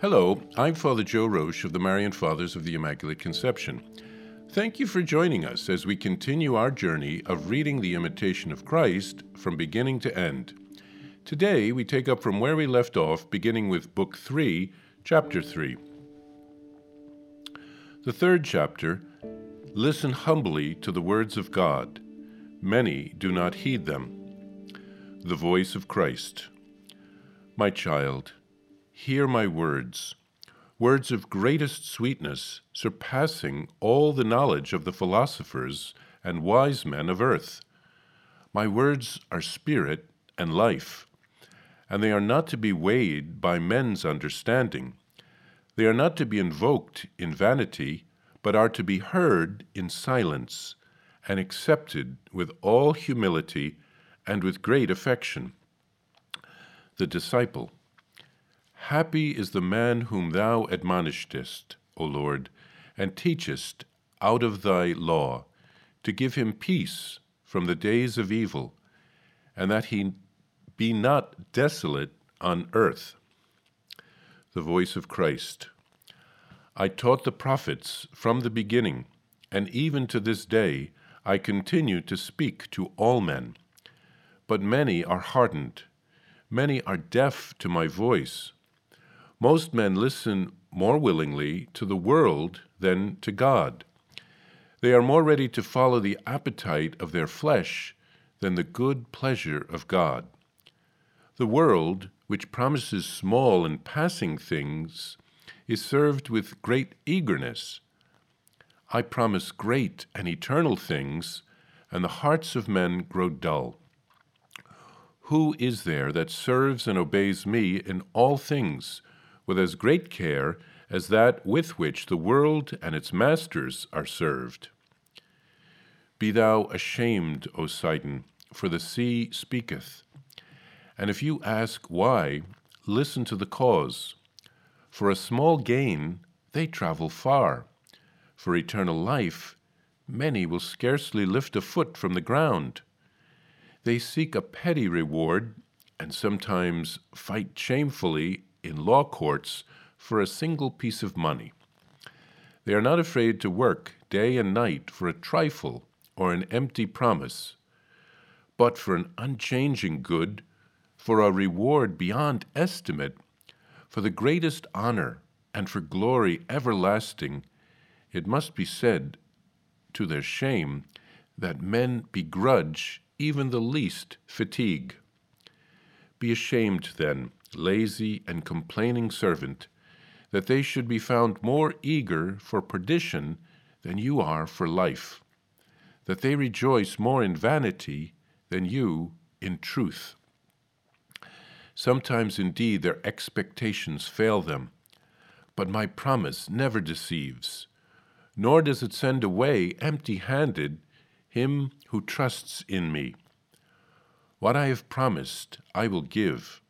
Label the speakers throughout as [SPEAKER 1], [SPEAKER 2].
[SPEAKER 1] Hello, I'm Father Joe Roesch of the Marian Fathers of the Immaculate Conception. Thank you for joining us as we continue our journey of reading the Imitation of Christ from beginning to end. Today, we take up from where we left off, beginning with Book 3, Chapter 3. The third chapter Listen humbly to the words of God. Many do not heed them. The voice of Christ. My child, hear my words, words of greatest sweetness, surpassing all the knowledge of the philosophers and wise men of earth. My words are spirit and life, and they are not to be weighed by men's understanding. They are not to be invoked in vanity, but are to be heard in silence and accepted with all humility and with great affection. The disciple. Happy is the man whom thou admonishest, O Lord, and teachest out of thy law, to give him peace from the days of evil, and that he be not desolate on earth. The voice of Christ. I taught the prophets from the beginning, and even to this day I continue to speak to all men. But many are hardened, many are deaf to my voice. Most men listen more willingly to the world than to God. They are more ready to follow the appetite of their flesh than the good pleasure of God. The world, which promises small and passing things, is served with great eagerness. I promise great and eternal things, and the hearts of men grow dull. Who is there that serves and obeys me in all things? With as great care as that with which the world and its masters are served. Be thou ashamed, O Sidon, for the sea speaketh. And if you ask why, listen to the cause. For a small gain, they travel far. For eternal life, many will scarcely lift a foot from the ground. They seek a petty reward, and sometimes fight shamefully in law courts for a single piece of money. They are not afraid to work day and night for a trifle or an empty promise, but for an unchanging good, for a reward beyond estimate, for the greatest honor, and for glory everlasting, it must be said, to their shame, that men begrudge even the least fatigue. Be ashamed, then, lazy and complaining servant, that they should be found more eager for perdition than you are for life, that they rejoice more in vanity than you in truth. Sometimes indeed their expectations fail them, but my promise never deceives, nor does it send away empty handed him who trusts in me. What I have promised, I will give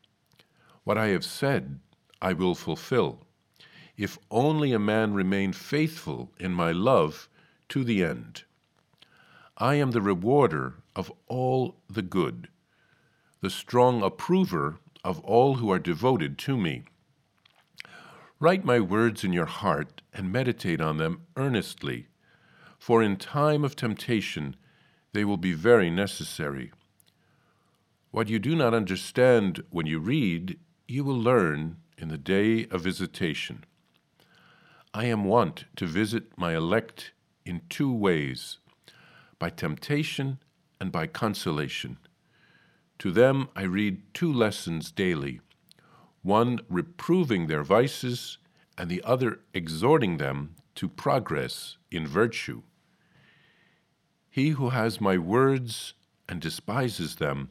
[SPEAKER 1] what I have said, I will fulfill, if only a man remain faithful in my love to the end. I am the rewarder of all the good, the strong approver of all who are devoted to me. Write my words in your heart and meditate on them earnestly, for in time of temptation they will be very necessary. What you do not understand when you read, you will learn in the day of visitation. I am wont to visit my elect in two ways by temptation and by consolation. To them I read two lessons daily, one reproving their vices, and the other exhorting them to progress in virtue. He who has my words and despises them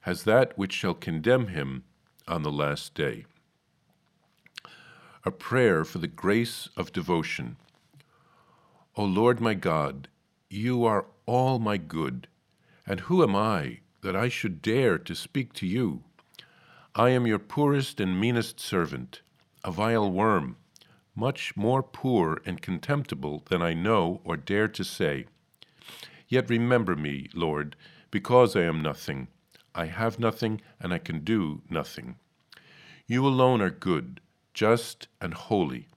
[SPEAKER 1] has that which shall condemn him on the last day. A prayer for the grace of devotion. O Lord my God, you are all my good, and who am I that I should dare to speak to you? I am your poorest and meanest servant, a vile worm, much more poor and contemptible than I know or dare to say. Yet remember me, Lord, because I am nothing I have nothing, and I can do nothing. You alone are good, just, and holy.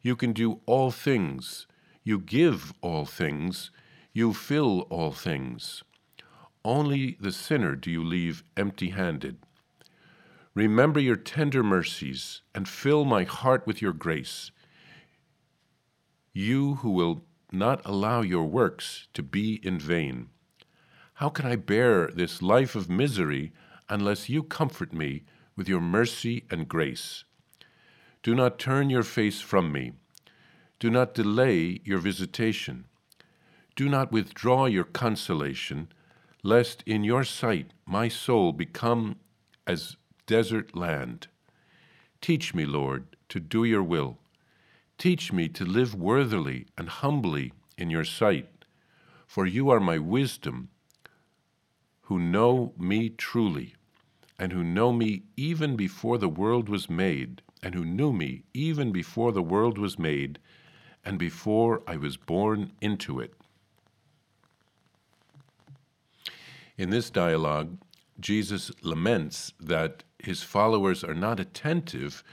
[SPEAKER 1] You can do all things. You give all things. You fill all things. Only the sinner do you leave empty handed. Remember your tender mercies and fill my heart with your grace. You who will not allow your works to be in vain. How can I bear this life of misery unless you comfort me with your mercy and grace? Do not turn your face from me. Do not delay your visitation. Do not withdraw your consolation, lest in your sight my soul become as desert land. Teach me, Lord, to do your will. Teach me to live worthily and humbly in your sight, for you are my wisdom, who know me truly, and who know me even before the world was made and who knew me even before the world was made and before I was born into it. In this dialogue, Jesus laments that his followers are not attentive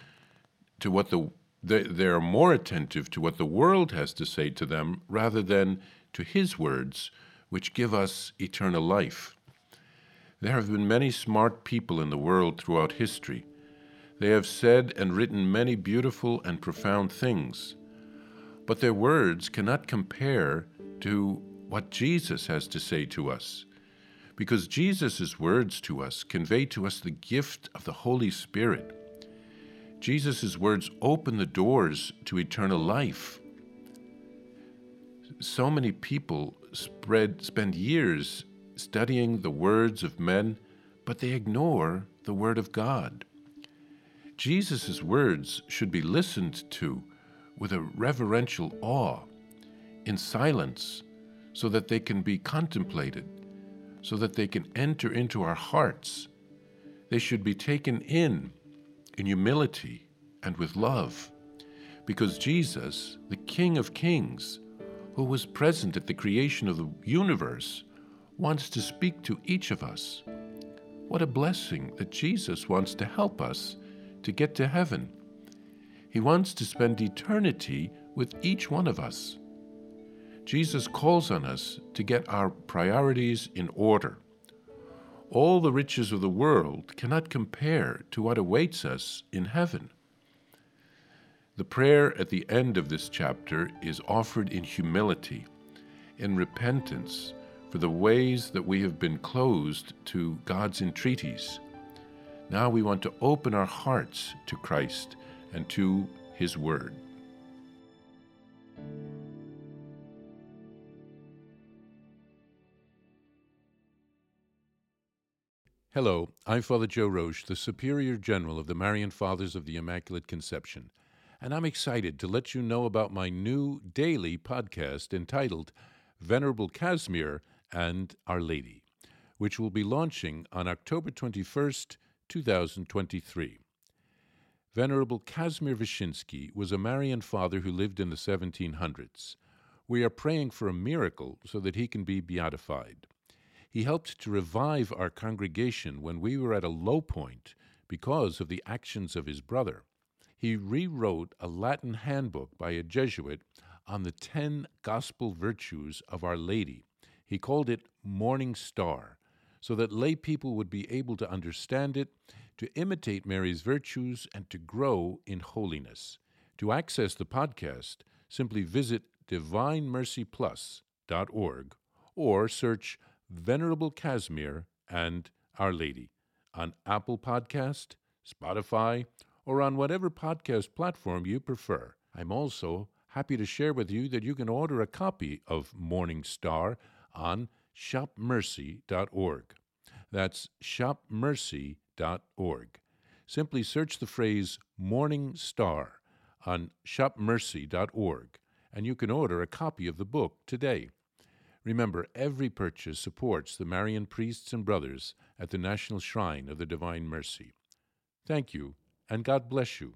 [SPEAKER 1] to what the they are more attentive to what the world has to say to them rather than to his words, which give us eternal life. There have been many smart people in the world throughout history they have said and written many beautiful and profound things, but their words cannot compare to what Jesus has to say to us, because Jesus' words to us convey to us the gift of the Holy Spirit. Jesus' words open the doors to eternal life. So many people spread, spend years studying the words of men, but they ignore the Word of God. Jesus' words should be listened to with a reverential awe, in silence, so that they can be contemplated, so that they can enter into our hearts. They should be taken in in humility and with love, because Jesus, the King of Kings, who was present at the creation of the universe, wants to speak to each of us. What a blessing that Jesus wants to help us to get to heaven. He wants to spend eternity with each one of us. Jesus calls on us to get our priorities in order. All the riches of the world cannot compare to what awaits us in heaven. The prayer at the end of this chapter is offered in humility, in repentance for the ways that we have been closed to God's entreaties now we want to open our hearts to Christ and to His Word. Hello, I'm Father Joe Roesch, the Superior General of the Marian Fathers of the Immaculate Conception, and I'm excited to let you know about my new daily podcast entitled Venerable Casimir and Our Lady, which will be launching on October 21st 2023. Venerable Casimir Wyszyński was a Marian father who lived in the 1700s. We are praying for a miracle so that he can be beatified. He helped to revive our congregation when we were at a low point because of the actions of his brother. He rewrote a Latin handbook by a Jesuit on the ten gospel virtues of Our Lady. He called it Morning Star, so that lay people would be able to understand it, to imitate Mary's virtues, and to grow in holiness. To access the podcast, simply visit divinemercyplus.org or search Venerable Casimir and Our Lady on Apple Podcast, Spotify, or on whatever podcast platform you prefer. I'm also happy to share with you that you can order a copy of Morning Star on shopmercy.org. That's shopmercy.org. Simply search the phrase Morning Star on shopmercy.org and you can order a copy of the book today. Remember, every purchase supports the Marian priests and brothers at the National Shrine of the Divine Mercy. Thank you, and God bless you.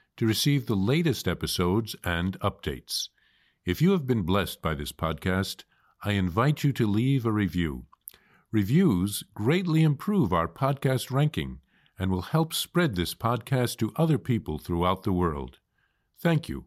[SPEAKER 1] to receive the latest episodes and updates. If you have been blessed by this podcast, I invite you to leave a review. Reviews greatly improve our podcast ranking and will help spread this podcast to other people throughout the world. Thank you.